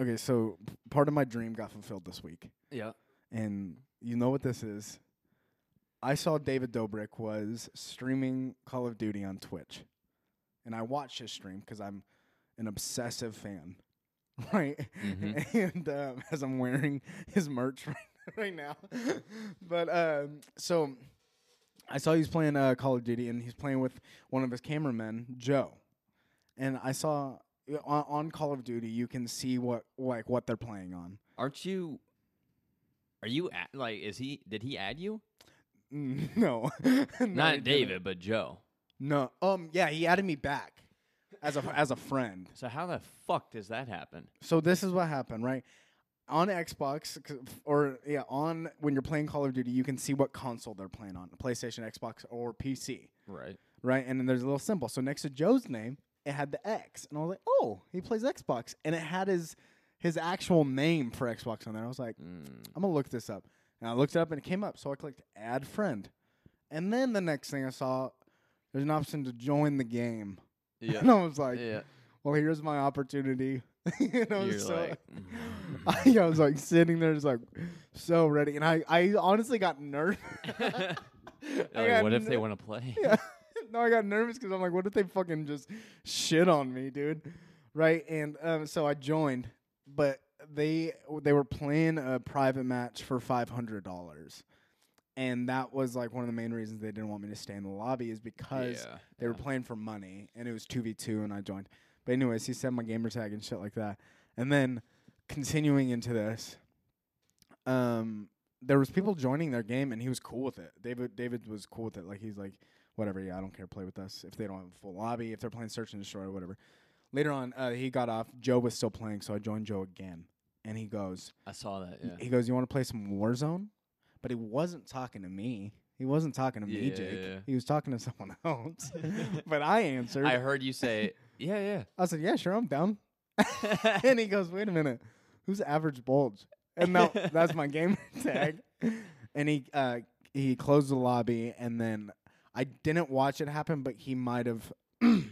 Okay, so p- part of my dream got fulfilled this week, Yeah. and you know what this is. I saw David Dobrik was streaming Call of Duty on Twitch, and I watched his stream because I'm an obsessive fan, right? Mhm. And um, as I'm wearing his merch right, right now, but um, so I saw he's playing uh, Call of Duty, and he's playing with one of his cameramen, Joe, and I saw on, on Call of Duty you can see what like what they're playing on. Aren't you? Are you at, like? Is he? Did he add you? Mm, No, No, he Not. David, but Joe. No, um, yeah, he added me back as a as a friend. So how the fuck does that happen? So this is what happened, right? On Xbox, c- or yeah, on when you're playing Call of Duty, you can see what console they're playing on: PlayStation, Xbox, or PC, Right. right? And then there's a little symbol. So next to Joe's name, it had the X, and I was like, "Oh, he plays Xbox," and it had his his actual name for Xbox on there. I was like, Mm. I'm gonna look this up. And I looked it up and it came up. So I clicked add friend. And then the next thing I saw, there's an option to join the game. Yeah. And I was like, yeah. well, here's my opportunity. you know, You're so like, I, I was like sitting there just like so ready. And I, I honestly got nervous. Like, what if they want to play? yeah. No, I got nervous because I'm like, what if they fucking just shit on me, dude? Right? And um, so I joined, but they they were playing a private match for five hundred dollars, and that was like one of the main reasons they didn't want me to stay in the lobby is because Yeah, they were playing for money, and it was two v two, and I joined. But anyways, he sent my gamer tag and shit like that, and then continuing into this, um, there was people joining their game, and he was cool with it. David David was cool with it. Like he's like, whatever, yeah, I don't care, play with us. If they don't have a full lobby, if they're playing search and destroy or whatever. Later on, uh, he got off. Joe was still playing, so I joined Joe again, and he goes, I saw that. Yeah. he goes, "You want to play some Warzone?" But he wasn't talking to me. He wasn't talking to me, Jake. yeah, yeah. He was talking to someone else. but I answered. I heard you say, yeah, yeah." I said, "Yeah, sure, I'm down." and he goes, "Wait a minute, who's average bulge?" And that's my gamer tag. And he uh, he closed the lobby, and then I didn't watch it happen, but he might have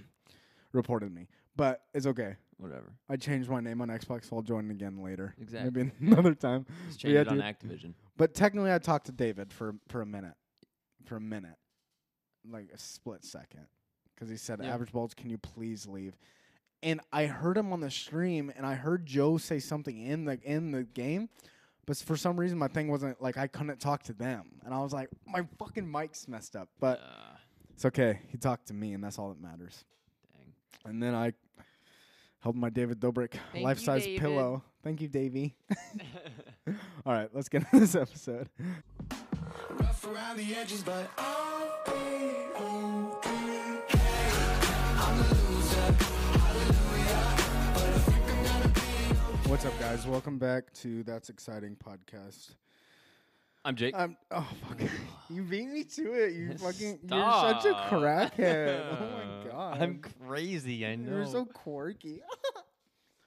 reported me. But it's okay. Whatever. I changed my name on Xbox, so I'll join again later. Exactly. Maybe another time. Just change yeah, it on dude. Activision. But technically, I talked to David for for a minute, for a minute, like a split second, because he said, Yeah. "Average bulge, can you please leave?" And I heard him on the stream, and I heard Joe say something in the in the game, but for some reason my thing wasn't like I couldn't talk to them, and I was like, my fucking mic's messed up. But Uh, it's okay. He talked to me, and that's all that matters. dang. And then I held my David Dobrik you, life size David. pillow. Thank you, Davey. all right, let's get into this episode. Rough around the edges, but I'll What's up, guys? Welcome back to That's Exciting podcast. I'm Jake. Um, oh fuck, you beat me to it. You fucking, you're such a Stop. crackhead. Oh my god, I'm crazy. I know. you're so quirky.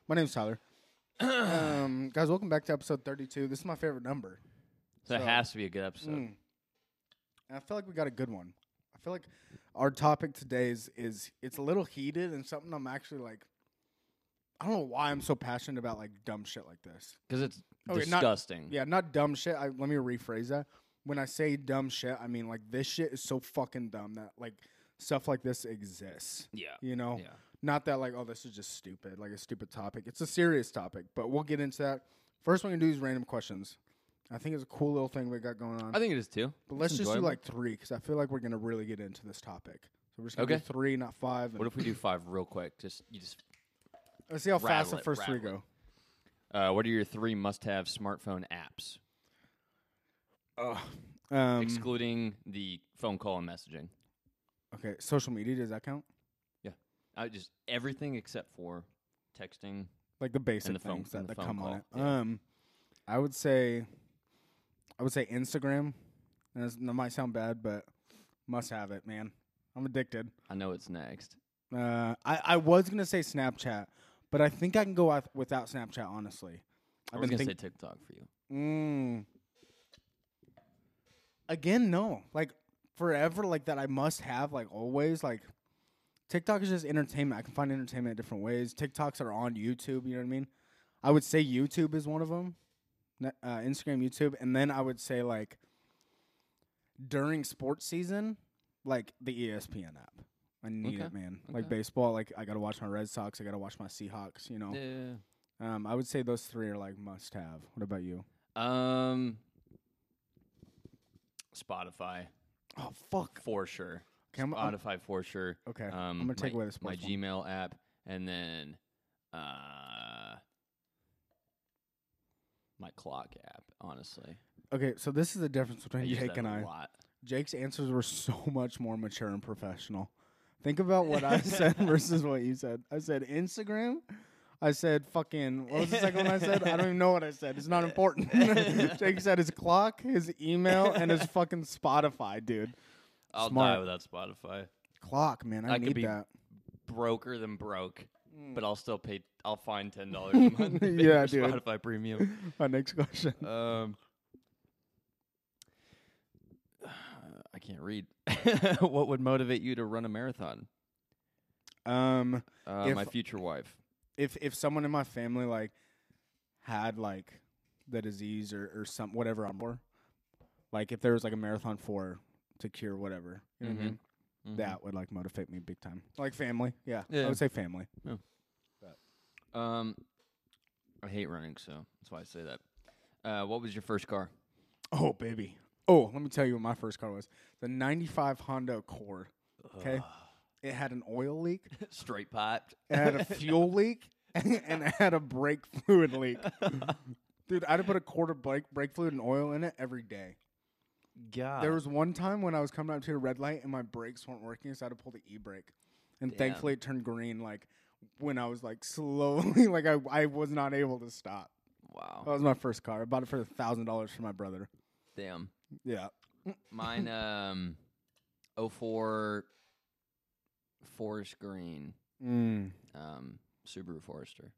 my name's Tihler. um, guys, welcome back to episode 32. This is my favorite number. so it has to be a good episode. Mm. And I feel like we got a good one. I feel like our topic today is is it's a little heated and something I'm actually like. I don't know why I'm so passionate about like dumb shit like this. Because it's Okay, not- disgusting. Yeah, not dumb shit. I, let me rephrase that. When I say dumb shit, I mean like this shit is so fucking dumb that like stuff like this exists. Yeah. You know, Yeah. not that like oh this is just stupid, like a stupid topic. It's a serious topic, but we'll get into that. First, one we gonna do is random questions. I think it's a cool little thing we got going on. I think it is too. but It's let's just do like three because I feel like we're gonna really get into this topic. So we're just gonna do three, not five. What if we do five real quick? Just you just. Let's see how fast rattle the it, first three go. Uh, what are your three must-have smartphone apps, Um, excluding the phone call and messaging? okay, social media does that count? Yeah, I just everything except for texting. like the basic the phone- things that, and the that phone come on it. Um, I would say, I would say Instagram. And that might sound bad, but must have it, man. I'm addicted. I know it's next. Uh, I I was gonna say Snapchat, but I think I can go with, without Snapchat. Honestly, I I've was been gonna think- say TikTok for you. Mm. Again, no. Like forever, like that. I must have, like always. Like TikTok is just entertainment. I can find entertainment in different ways. TikToks are on YouTube. You know what I mean? I would say YouTube is one of them. Uh, Instagram, YouTube, and then I would say like during sports season, like the ESPN app. I need Okay, it, man. Like baseball, like I gotta watch my Red Sox. I gotta watch my Seahawks. You know, Yeah. um, I would say those three are like must have. What about you? Um. Spotify Oh fuck. for sure. Okay, I'm, I'm- Spotify for sure. okay. Um, I'm gonna take my, away the my one. Gmail app, and then uh, my clock app. Honestly, Okay, so this is the difference between Jake and a I. lot. Jake's answers were so much more mature and professional. Think about what I said versus what you said. I said Instagram. I said fucking. What was the second one I said? I don't even know what I said. It's not important. Jake said his clock, his email, and his fucking Spotify, dude. I'll die without Spotify. Clock, man. I, I could need be- that. Broker than broke, Mm. but I'll still pay. I'll find ten dollars a month. to pay Yeah, for dude. Spotify Premium. My next question. Um, can't read. what would motivate you to run a marathon? Um, Uh, If- my future wife. if if someone in my family like had like the disease or or some whatever I'm for, like if there was like a marathon for to cure whatever, you know what I mean? Mhm. That would like motivate me big time. Like family, yeah. I would say family. Um, I hate running, so that's why I say that. Uh, what was your first car? Oh baby. Oh, let me tell you what my first car was. The '95 Honda Accord. Okay. It had an oil leak. Straight piped. It had a fuel leak, and it had a brake fluid leak. Dude, I had to put a quarter brake brake fluid and oil in it every day. God. There was one time when I was coming up to a red light and my brakes weren't working, so I had to pull the e brake. And Damn. thankfully, it turned green. Like when I was like slowly, like I I was not able to stop. wow. That was my first car. I bought it for a thousand dollars for my brother. Damn. Yeah. Mine. Um, 04 Forest Green. Mm. Um, Subaru Forester.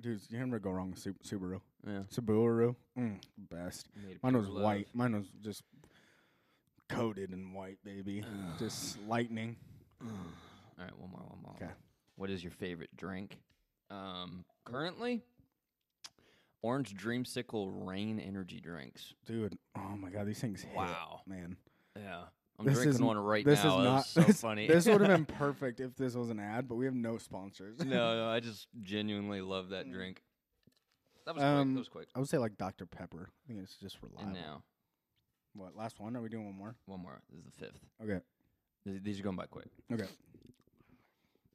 Dude, you never go wrong with Su- Subaru. Yeah. Subaru, mm, best. Made Mine was love. white. Mine was just coated in white, baby. just lightning. All right, one more, one more. Okay. What is your favorite drink? Um, currently, Orange Dreamsicle Reign energy drinks. Dude, oh my god, these things hit, Wow. man. Yeah, I'm This drinking is- one right now. this now. is not was so this, funny. This would have been perfect if this was an ad, but we have no sponsors. no, no, I just genuinely love that Mm. drink. That was quick. Um, That was quick. I would say like Dr. Pepper. I think it's just reliable. And now, What, last one? Are we doing one more? one more. This is the fifth. Okay. Th- These are going by quick. Okay.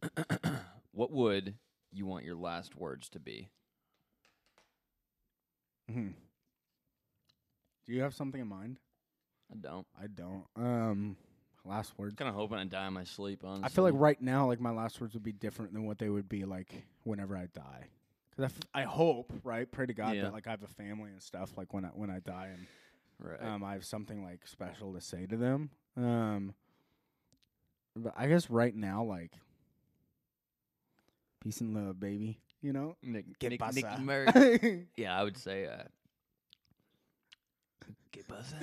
what would you want your last words to be? Hmm Do you have something in mind? I don't. I don't. Um, last words. Kind of hoping I die in my sleep. Honestly, I feel like right now, like my last words would be different than what they would be like whenever I die. Because I, f- I hope, right? Pray to God Yeah. that like I have a family and stuff. Like when I when I die, and right. um, I have something like special to say to them. Um, but I guess right now, like peace and love, baby. You know, Nick, ¿Qué Nick, pasa? Merck. yeah, I would say. Uh, ¿Qué pasa?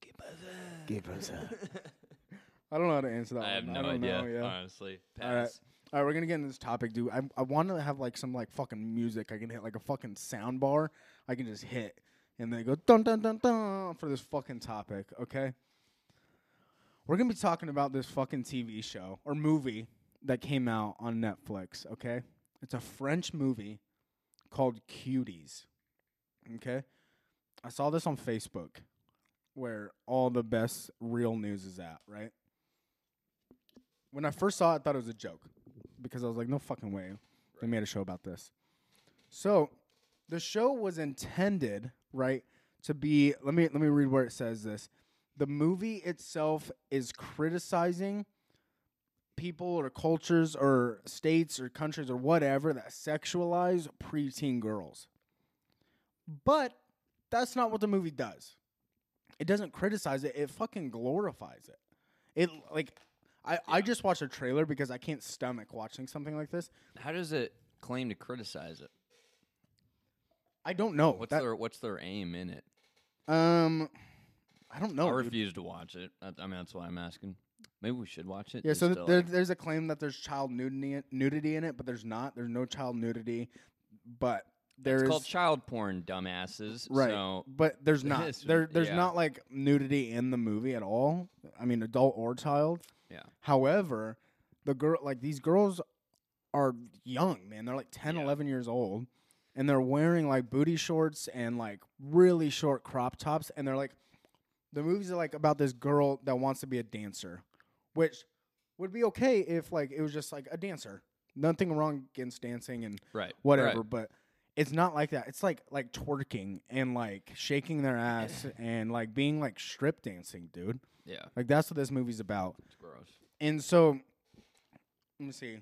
¿Qué pasa? ¿Qué pasa? I don't know how to answer that. I have one. no don't idea. know, yeah. Honestly, All right. pass. All right, we're gonna get into this topic, dude. I I want to have like some like fucking music. I can hit like a fucking sound bar. I can just hit, and then go dun dun dun dun for this fucking topic. Okay. We're gonna be talking about this fucking TV show or movie that came out on Netflix. Okay, it's a French movie called Cuties. Okay, I saw this on Facebook, where all the best real news is at. Right. When I first saw it, I thought it was a joke because I was like, no fucking way. They made a show about this. So the show was intended, right, to be let me let me read where it says this. The movie itself is criticizing people or cultures or states or countries or whatever that sexualize preteen girls. But that's not what the movie does. It doesn't criticize it, it fucking glorifies it. It like I, I just watched a trailer because I can't stomach watching something like this. How does it claim to criticize it? I don't know. What's That- their What's their aim in it? um I don't know. I dude. refuse to watch it. I, I mean, that's why I'm asking. Maybe we should watch it. Yeah, so th- there, like- there's a claim that there's child nudity in, nudity in it, but there's not. There's no child nudity, but there's it's called child porn, dumbasses. right. So but there's not. This there there's yeah. not like nudity in the movie at all. I mean, adult or child. Yeah. However, the girl like these girls are young, man. They're like 10, Yeah. 11 years old, and they're wearing like booty shorts and like really short crop tops, and they're like, the movies are like about this girl that wants to be a dancer, which would be okay if like it was just like a dancer. Nothing wrong against dancing and right, whatever, right. but it's not like that. It's like like twerking and like shaking their ass and like being like strip dancing, dude. Yeah, Like that's what this movie's about. it's gross. And so, let me see.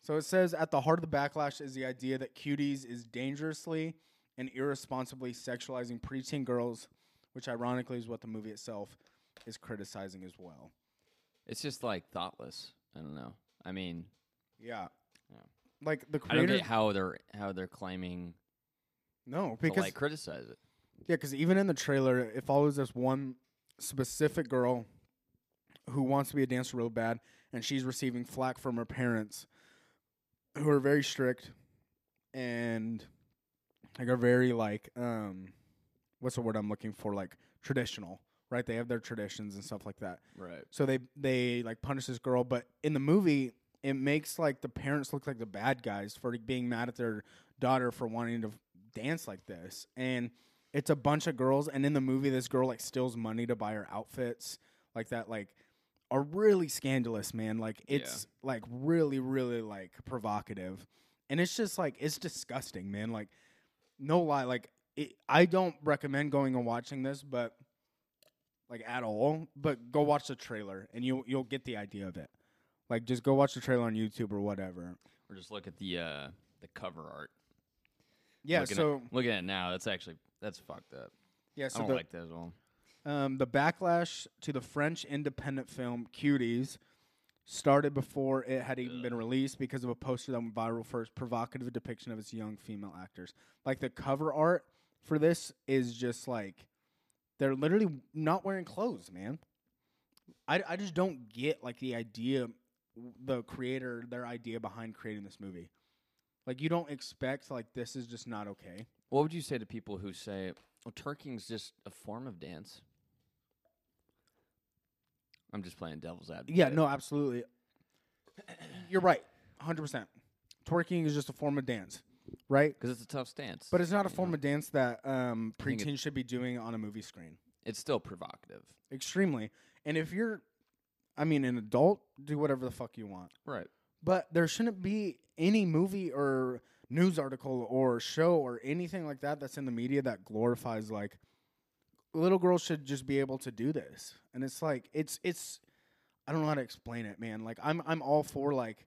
So it says at the heart of the backlash is the idea that cuties is dangerously and irresponsibly sexualizing preteen girls, which ironically is what the movie itself is criticizing as well. It's just like thoughtless. I don't know. I mean, Yeah. Yeah. Like the I don't creators, get how they're how they're claiming no, to because like criticize it. Yeah, because even in the trailer, it follows this one specific girl who wants to be a dancer real bad, and she's receiving flack from her parents, who are very strict and like are very like um, what's the word I'm looking for? Like traditional, right? They have their traditions and stuff like that. Right. So they they like punish this girl, but in the movie, it makes like the parents look like the bad guys for being mad at their daughter for wanting to dance like this, and it's a bunch of girls. And in the movie, this girl like steals money to buy her outfits, like that, like are really scandalous, man. Like it's like really, really like provocative, and it's just like it's disgusting, man. Like no lie, like it, I don't recommend going and watching this, but like at all. But go watch the trailer, and you'll you'll get the idea of it. Like just go watch the trailer on YouTube or whatever. Or just look at the uh the cover art. Yeah. looking so at, looking at it now, that's actually that's fucked up. yeah. I don't the, like that at all. Um, the backlash to the French independent film Cuties started before it had even been released because of a poster that went viral for its provocative depiction of its young female actors. Like the cover art for this is just like they're literally not wearing clothes, man. I, I just don't get like the idea, the creator, their idea behind creating this movie. Like you don't expect like this is just not okay. What would you say to people who say, "Well, twerking's just a form of dance"? I'm just playing devil's advocate. Yeah, no, absolutely. You're right, hundred percent. Twerking is just a form of dance, right? because it's a tough stance. But it's not a form know? of dance that um, preteens should be doing on a movie screen. It's still provocative. Extremely. And if you're, I mean, an adult, do whatever the fuck you want. Right. But there shouldn't be any movie or news article or show or anything like that that's in the media that glorifies like little girls should just be able to do this. And it's like it's it's I don't know how to explain it, man. Like I'm I'm all for like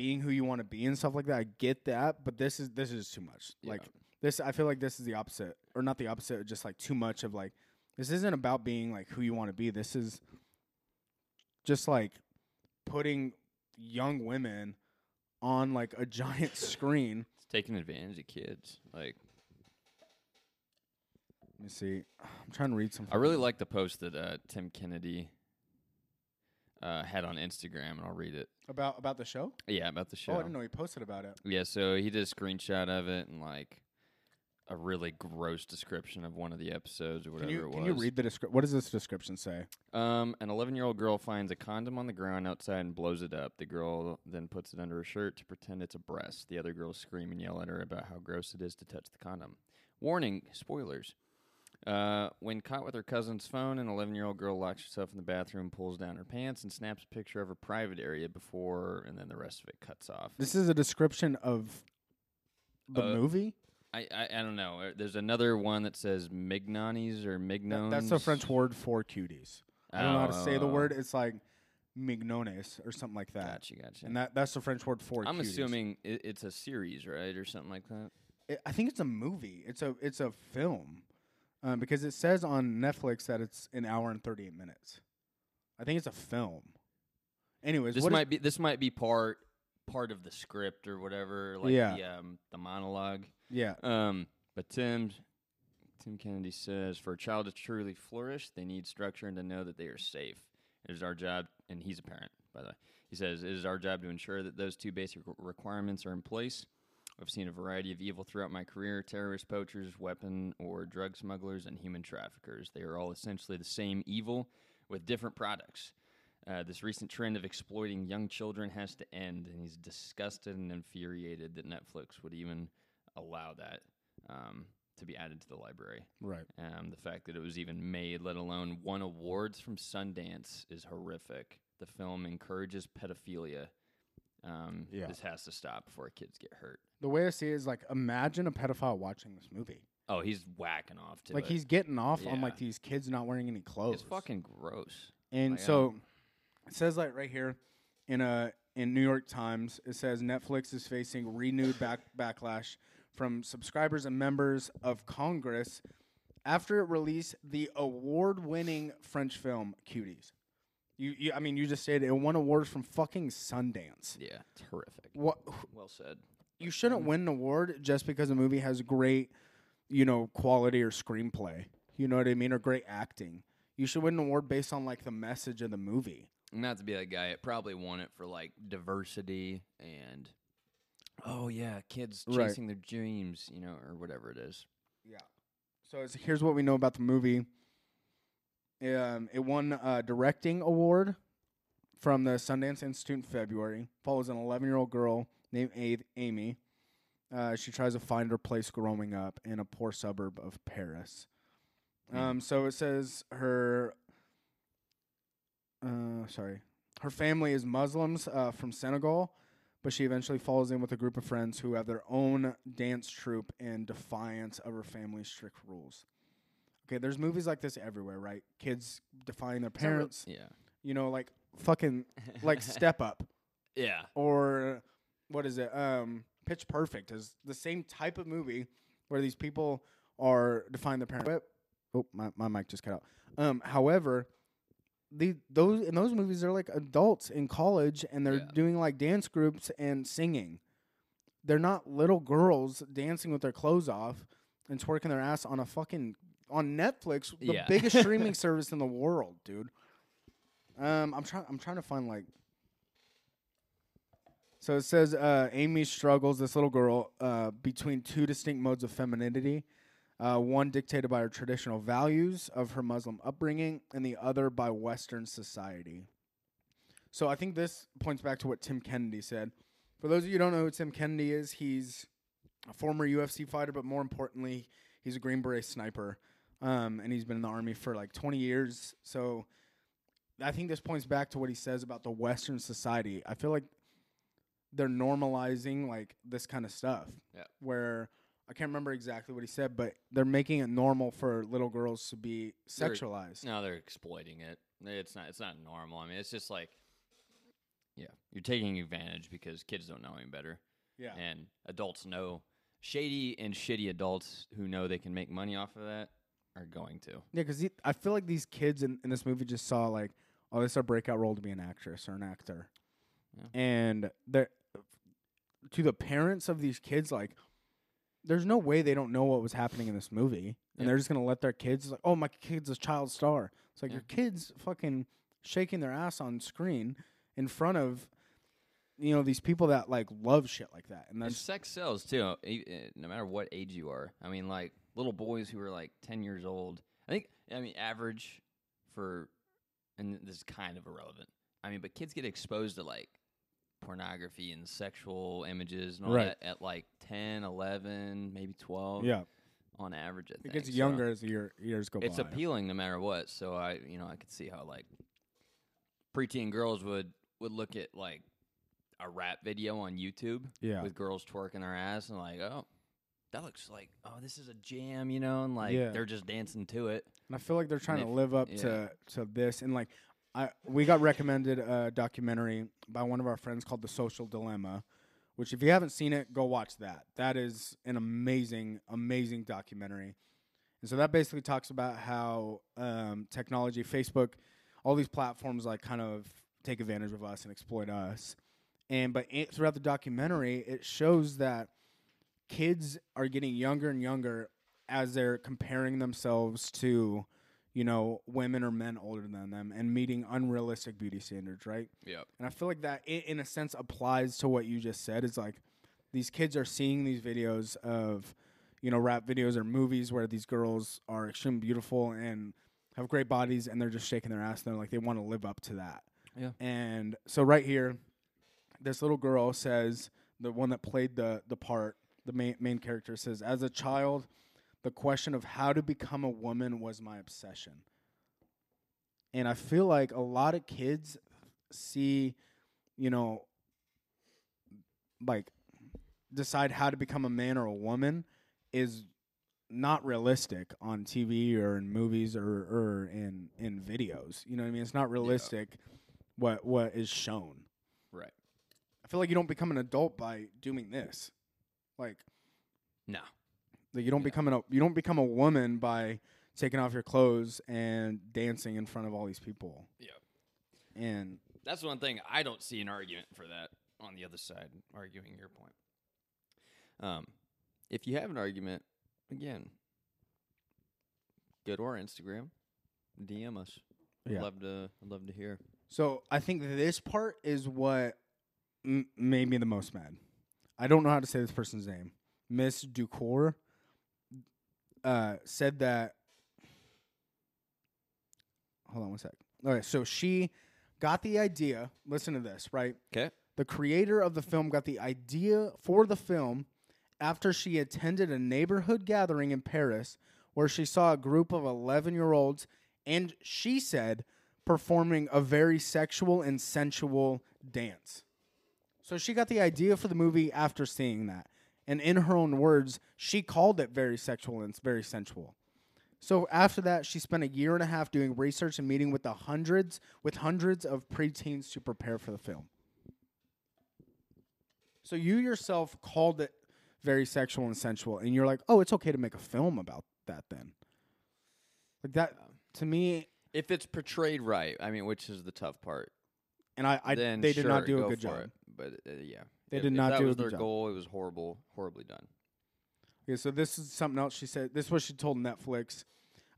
being who you want to be and stuff like that. I get that, but this is this is too much. Like this I feel like this is the opposite or not the opposite, just like too much of like this isn't about being like who you want to be. This is just like putting young women on like a giant screen. It's taking advantage of kids. Like Let me see. I'm trying to read some. I really like the post that uh, Tim Kennedy uh, had on Instagram, and I'll read it. about about the show. Yeah, about the show. Oh, I didn't know he posted about it. Yeah, so he did a screenshot of it and like a really gross description of one of the episodes or Can whatever you it can you read the description? What does this description say? Um, an 11 year old girl finds a condom on the ground outside and blows it up. The girl then puts it under her shirt to pretend it's a breast. The other girls scream and yell at her about how gross it is to touch the condom. Warning, spoilers. Uh, when caught with her cousin's phone, an 11 year old girl locks herself in the bathroom, pulls down her pants, and snaps a picture of her private area before, and then the rest of it cuts off. This is a description of the Uh, movie. I, I, I don't know. Uh, There's another one that says mignonis or mignones. that's the French word for cuties. I don't know how to say the Oh, word. It's like mignones or something like that. Gotcha, gotcha. And that that's the French word for. I'm cuties. assuming it, it's a series, right, or something like that. It, I think it's a movie. It's a it's a film, um, because it says on Netflix that it's an hour and thirty eight minutes. I think it's a film. Anyways, This might be this might be part part of the script or whatever, like Yeah. the um the monologue. yeah. Um, but Tim Tim Kennedy says for a child to truly flourish, they need structure and to know that they are safe. It is our job, and he's a parent, by the way. He says, It is our job to ensure that those two basic requirements are in place. I've seen a variety of evil throughout my career terrorists, poachers, weapon or drug smugglers, and human traffickers. They are all essentially the same evil with different products. Uh, this recent trend of exploiting young children has to end, and he's disgusted and infuriated that Netflix would even allow that um, to be added to the library. Right. Um, the fact that it was even made, let alone won awards from Sundance, is horrific. The film encourages pedophilia. Um, Yeah. This has to stop before kids get hurt. The way I see it is like, imagine a pedophile watching this movie. Oh, he's whacking off to like it. he's getting off on like these kids not wearing any clothes. It's fucking gross. And Like, so it says like right here in a in New York Times, it says Netflix is facing renewed back backlash from subscribers and members of Congress after it released the award-winning French film Cuties. You, you I mean, you just said it won awards from fucking Sundance. Yeah, it's horrific. What Well said. you shouldn't win an award just because a movie has great, you know, quality or screenplay. You know what I mean, or great acting. You should win an award based on like the message of the movie. Not to be that guy, it probably won it for like diversity and oh yeah, kids Right. chasing their dreams, you know, or whatever it is. Yeah. So it's, here's what we know about the movie. Um, it won a directing award from the Sundance Institute in February. Follows an 11 year old girl named A- Amy. Uh, she tries to find her place growing up in a poor suburb of Paris. Um, so it says her. Uh, sorry, her family is Muslims uh, from Senegal, but she eventually falls in with a group of friends who have their own dance troupe in defiance of her family's strict rules. Okay, there's movies like this everywhere, right? Kids defying their It's not real- parents. yeah. You know, like fucking like Step Up Yeah. or what is it? Um, Pitch Perfect is the same type of movie where these people are defying their parents. Oh, my, my mic just cut out. Um, however, the those in those movies they're like adults in college and they're Yeah. doing like dance groups and singing. They're not little girls dancing with their clothes off and twerking their ass on a fucking on Netflix, the Yeah. biggest streaming service in the world, dude. Um, I'm trying. I'm trying to find like. So it says uh, Amy struggles, this little girl, uh, between two distinct modes of femininity. Uh, one dictated by her traditional values of her Muslim upbringing, and the other by Western society. So I think this points back to what Tim Kennedy said. For those of you who don't know who Tim Kennedy is, he's a former UFC fighter, but more importantly, he's a Green Beret sniper, um, and he's been in the army for like 20 years. So I think this points back to what he says about the Western society. I feel like they're normalizing like this kind of stuff. Yeah. Where I can't remember exactly what he said, but they're making it normal for little girls to be They're- sexualized. No, they're exploiting it. It's not. It's not normal. I mean, it's just like, yeah, you're taking advantage because kids don't know any better, Yeah. and adults know. Shady and shitty adults who know they can make money off of that are going to. Yeah, because I feel like these kids in, in this movie just saw like, oh, this is our breakout role to be an actress or an actor, Yeah. and they're to the parents of these kids like, there's no way they don't know what was happening in this movie, and Yep. they're just gonna let their kids like, oh, my kid's a child star. It's like Yeah. your kids fucking shaking their ass on screen in front of, you know, these people that like love shit like that, and And sex sells too, no matter what age you are. I mean, like little boys who are like ten years old. I think. I mean, average for, and this is kind of irrelevant. I mean, but kids get exposed to like pornography and sexual images and all Right. that at like 10, 11, maybe twelve. yeah, on average. I it think. gets So younger as the year, years go It's by. It's appealing no matter what. So I, you know, I could see how like preteen girls would would look at like a rap video on YouTube Yeah. with girls twerking their ass and like, oh, that looks like oh, this is a jam, you know, and like Yeah. they're just dancing to it. And I feel like they're trying to if- live up yeah. to to this and like I we got recommended a documentary by one of our friends called The Social Dilemma, which if you haven't seen it, go watch that. That is an amazing amazing documentary. And so that basically talks about how um, technology, Facebook, all these platforms like kind of take advantage of us and exploit us. And but it, throughout the documentary, it shows that kids are getting younger and younger as they're comparing themselves to you know, women or men older than them and meeting unrealistic beauty standards, right? Yep. And I feel like that, i in a sense, applies to what you just said. Is like these kids are seeing these videos of, you know, rap videos or movies where these girls are extremely beautiful and have great bodies, and they're just shaking their ass. And they're like, they want to live up to that. Yeah. And so right here, this little girl says, the one that played the the part, the main main character says, as a child, the question of how to become a woman was my obsession. And I feel like a lot of kids see, you know, like decide how to become a man or a woman is not realistic on TV or in movies or, or in in videos. You know what I mean? It's not realistic what what is shown. Right. I feel like you don't become an adult by doing this. Like No. like you don't Yeah. become an you don't become a woman by taking off your clothes and dancing in front of all these people. Yeah. And That's one thing I don't see an argument for that on the other side, arguing your point. Um, if you have an argument, again, go to our Instagram, DM us. I'd Yeah. love to. I'd love to hear. so I think this part is what m- made me the most mad. I don't know how to say this person's name. Miss Ducour uh, said that. Hold on one sec. Okay, so she got the idea. Listen to this, right? Okay. The creator of the film got the idea for the film after she attended a neighborhood gathering in Paris where she saw a group of 11 year olds and she said performing a very sexual and sensual dance. So she got the idea for the movie after seeing that. And in her own words, she called it very sexual and very sensual. So after that, she spent a year and a half doing research and meeting with the hundreds with hundreds of preteens to prepare for the film. So you yourself called it very sexual and sensual, and you're like, oh, it's okay to make a film about that then. Like that to me, If it's portrayed right, I mean, which is the tough part. and I, I they did not do a good job. It. But uh, yeah, They if, did if not that do was their job. goal. It was horrible, horribly done. Okay, so this is something else she said. This is what she told Netflix.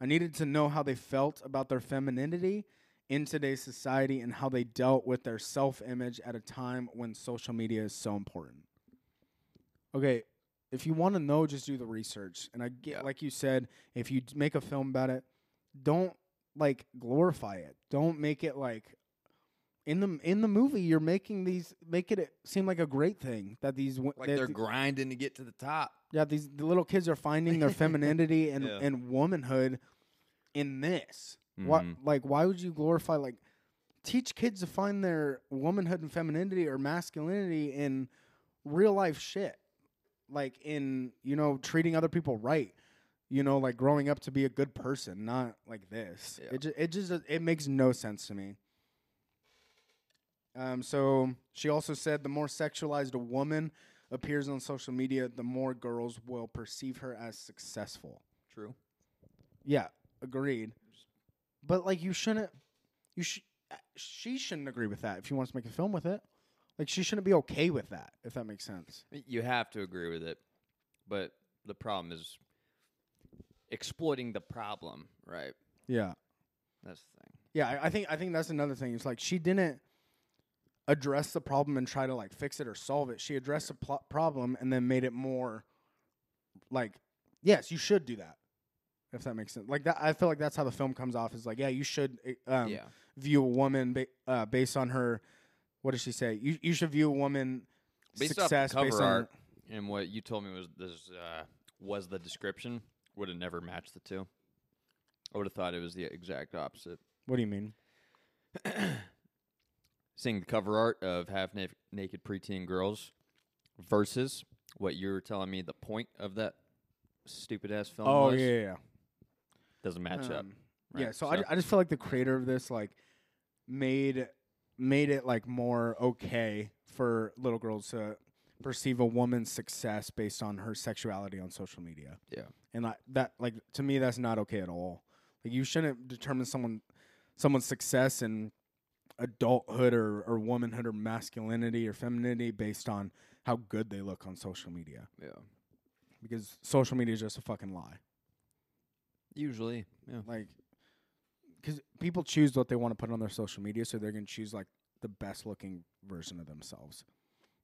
I needed to know how they felt about their femininity in today's society and how they dealt with their self image at a time when social media is so important. Okay, if you want to know, just do the research. And I get, Yeah. like you said, if you make a film about it, don't like glorify it. Don't make it like in the in the movie you're making these make it seem like a great thing that these Like that they're grinding to get to the top. yeah, these the little kids are finding their femininity and, Yeah. and womanhood in this. What Mhm. like why would you glorify like teach kids to find their womanhood and femininity or masculinity in real life shit. Like in, you know, treating other people right. You know, like growing up to be a good person, not like this. Yeah. It just it just it makes no sense to me. Um, so she also said the more sexualized a woman appears on social media, the more girls will perceive her as successful. True. Yeah, agreed. But like, you shouldn't. You should. She shouldn't agree with that if she wants to make a film with it. Like, she shouldn't be okay with that. If that makes sense. You have to agree with it, but the problem is exploiting the problem, right? Yeah. That's the thing. Yeah, I, I think I think that's another thing. It's like she didn't address the problem and try to like fix it or solve it. She addressed the pl- problem and then made it more like, yes, you should do that. If that makes sense, like that, I feel like that's how the film comes off. Is like, yeah, you should eh, um, yeah. view a woman ba- uh, based on her. What does she say? You you should view a woman Based off the success cover based on. art and what you told me was this uh, was the description would have never matched the two. I would have thought it was the exact opposite. What do you mean? Seeing the cover art of half na- naked preteen girls versus what you were telling me the point of that stupid ass film Oh was yeah, yeah, yeah. doesn't match up. Um, Yeah, right? so, I, ju- I just feel like the creator of this like made made it like more okay for little girls to perceive a woman's success based on her sexuality on social media. Yeah. And like that like to me that's not okay at all. Like you shouldn't determine someone someone's success in adulthood or, or womanhood or masculinity or femininity based on how good they look on social media. yeah. Because social media is just a fucking lie. Usually, yeah. Like because people choose what they want to put on their social media, so they're gonna choose like the best looking version of themselves.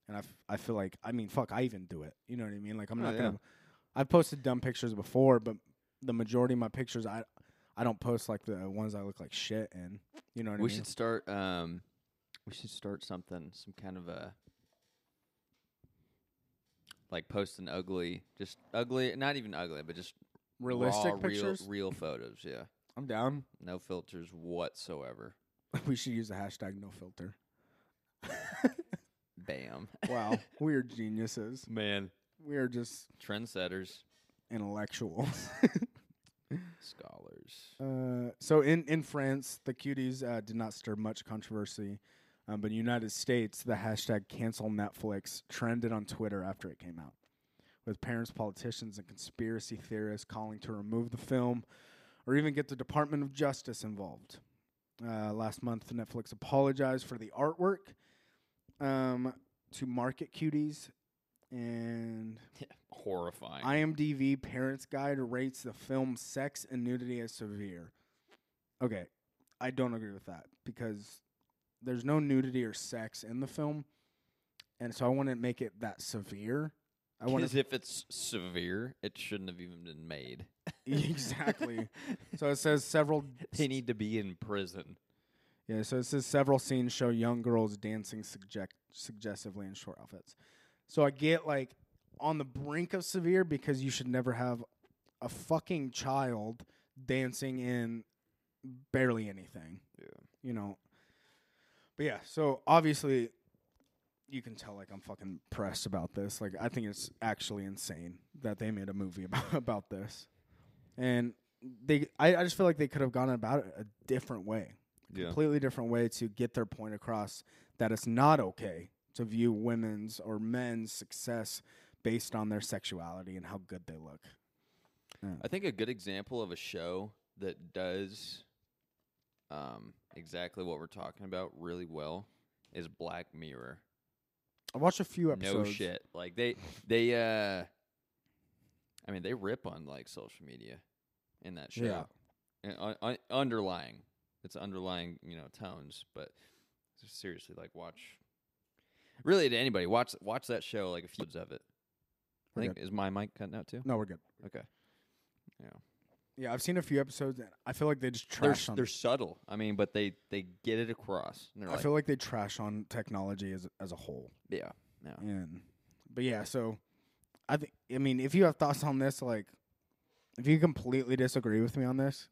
And I, f- I feel like I mean fuck I even do it. You know what I mean? Like I'm Oh, not yeah. gonna. I've posted dumb pictures before, but the majority of my pictures I I don't post like the ones I look like shit in. You know what we I mean? We should start. Um, we should start something, some kind of a like post an ugly, just ugly, not even ugly, but just Realistic raw, pictures. real, real photos. Yeah, I'm down. no filters whatsoever. we should use the hashtag no filter. Bam, Wow, we are geniuses. man, We are just trendsetters, intellectuals. Scholars. Uh, so in, in France, the cuties uh, did not stir much controversy, um, but in the United States, the hashtag cancel Netflix trended on Twitter after it came out, with parents, politicians, and conspiracy theorists calling to remove the film or even get the Department of Justice involved. Uh, last month, Netflix apologized for the artwork um, to market cuties, and Horrifying. IMDb Parents Guide rates the film sex and nudity as severe. Okay, I don't agree with that because there's no nudity or sex in the film, and so I want to make it that severe. I want Because to if it's severe, it shouldn't have even been made. exactly. so it says several. they need to be in prison. Yeah, so it says several scenes show young girls dancing suggect- suggestively in short outfits. So I get like on the brink of severe because you should never have a fucking child dancing in barely anything. Yeah. You know. But yeah, so obviously you can tell like I'm fucking pressed about this. Like I think it's actually insane that they made a movie about about this. And they I, I just feel like they could have gone about it a different way Yeah. completely different way to get their point across that it's not okay to view women's or men's success based on their sexuality and how good they look. I think a good example of a show that does um, exactly what we're talking about really well is Black Mirror. I watched a few episodes. No shit. Like they they uh I mean they rip on like social media in that show. Yeah. And un- un- underlying. It's underlying, you know, tones, but seriously like watch really to anybody watch watch that show like a few of it. I think is my mic cutting out too? No, we're good. Okay. Yeah. Yeah, I've seen a few episodes and I feel like they just They're, trash on they're subtle. I mean, but they they get it across. And they're I like, feel like they trash on technology as as a whole. yeah, yeah. And but yeah, so I think I mean if you have thoughts on this, like if you completely disagree with me on this,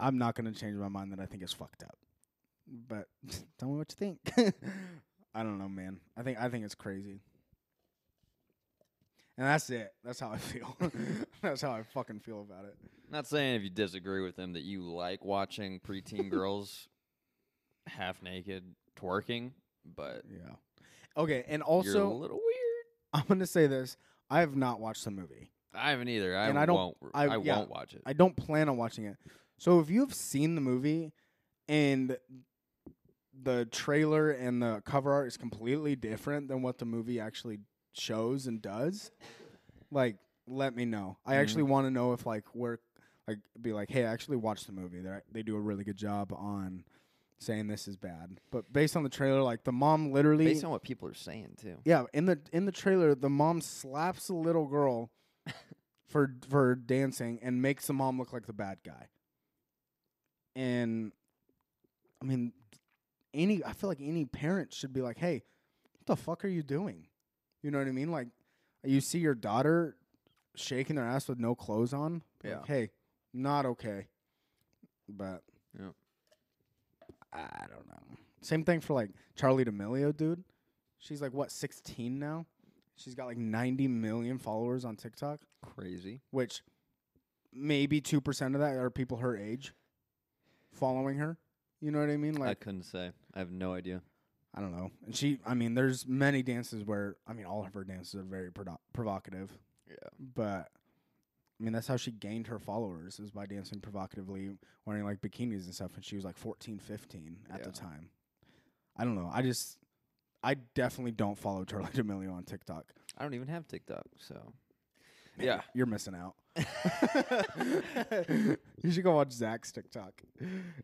I'm not gonna change my mind that I think it's fucked up. But tell me what you think. I don't know, man. I think I think it's crazy. And that's it. That's how I feel. that's how I fucking feel about it. Not saying if you disagree with them that you like watching preteen girls half naked twerking, but Yeah. Okay, and also you're a little weird. I'm gonna say this. I have not watched the movie. I haven't either. I And I don't- won't. I- I, yeah. won't watch it. I don't plan on watching it. So if you have seen the movie and the trailer and the cover art is completely different than what the movie actually shows and does, like let me know. I mm-hmm. actually want to know if like we're like be like, hey, I actually watched the movie. They they do a really good job on saying this is bad. But based on the trailer, like the mom literally Based on what people are saying too. yeah, in the in the trailer, the mom slaps the little girl for for dancing and makes the mom look like the bad guy. And I mean, any I feel like any parent should be like, "Hey, what the fuck are you doing?" You know what I mean? Like, you see your daughter shaking their ass with no clothes on. be like, Yeah. hey, not okay. But Yeah. I don't know. Same thing for like Charli D'Amelio, dude. She's like what, 16 now? She's got like 90 million followers on TikTok, Crazy. which maybe 2% of that are people her age following her. You know what I mean? Like I couldn't say. I have no idea. I don't know. And she I mean there's many dances where I mean all of her dances are very prodo- provocative, Yeah. but I mean that's how she gained her followers is by dancing provocatively, wearing like bikinis and stuff and she was like 14, 15 at the time. I don't know. I just I definitely don't follow Charli D'Amelio on TikTok. I don't even have TikTok, so Yeah. You're missing out. you should go watch Zach's TikTok.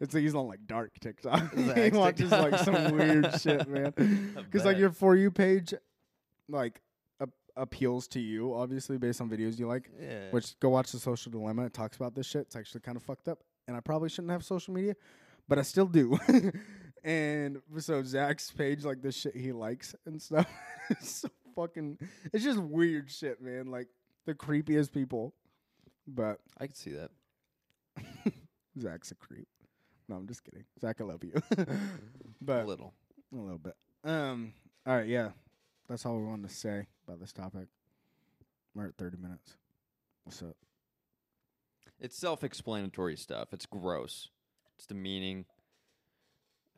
It's like he's on like dark TikTok. he watches TikTok. like some weird shit, man. Because like your for you page, like ap- appeals to you obviously based on videos you like. Yeah. Which go watch the Social Dilemma. It talks about this shit. It's actually kind of fucked up, and I probably shouldn't have social media, but I still do. and so Zach's page, like the shit he likes and stuff, it's so fucking. It's just weird shit, man. Like the creepiest people. But I can see that. Zach's a creep. No, I'm just kidding. Zach, I love you. but a little. a little bit. Um. All right. Yeah. That's all we wanted to say about this topic. We're at 30 minutes. What's up? It's self-explanatory stuff. It's gross. It's demeaning.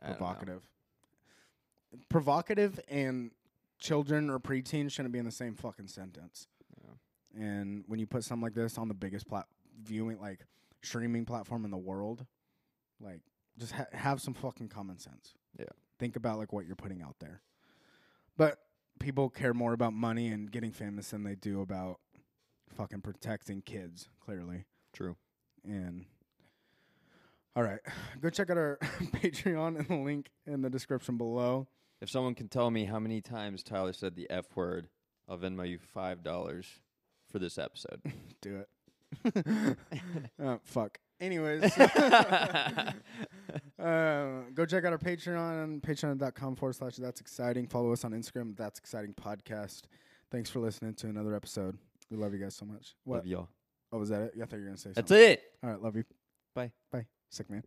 I. Provocative. Provocative and children or preteens shouldn't be in the same fucking sentence. And when you put something like this on the biggest plat viewing like streaming platform in the world, like just ha- have some fucking common sense. Yeah. Think about like what you're putting out there. But people care more about money and getting famous than they do about fucking protecting kids, clearly. True. And all right, go check out our Patreon and the link in the description below. If someone can tell me how many times Tihler said the F word, I'll Venmo you five dollars for this episode. Do it. oh, fuck. Anyways, uh, go check out our Patreon, patreon.com forward slash that's exciting. Follow us on Instagram, that's exciting podcast. Thanks for listening to another episode. We love you guys so much. What? Love y'all. Oh, was that it? Yeah, I thought you were going to say That's something. it. All right, love you. Bye. Bye. Sick man.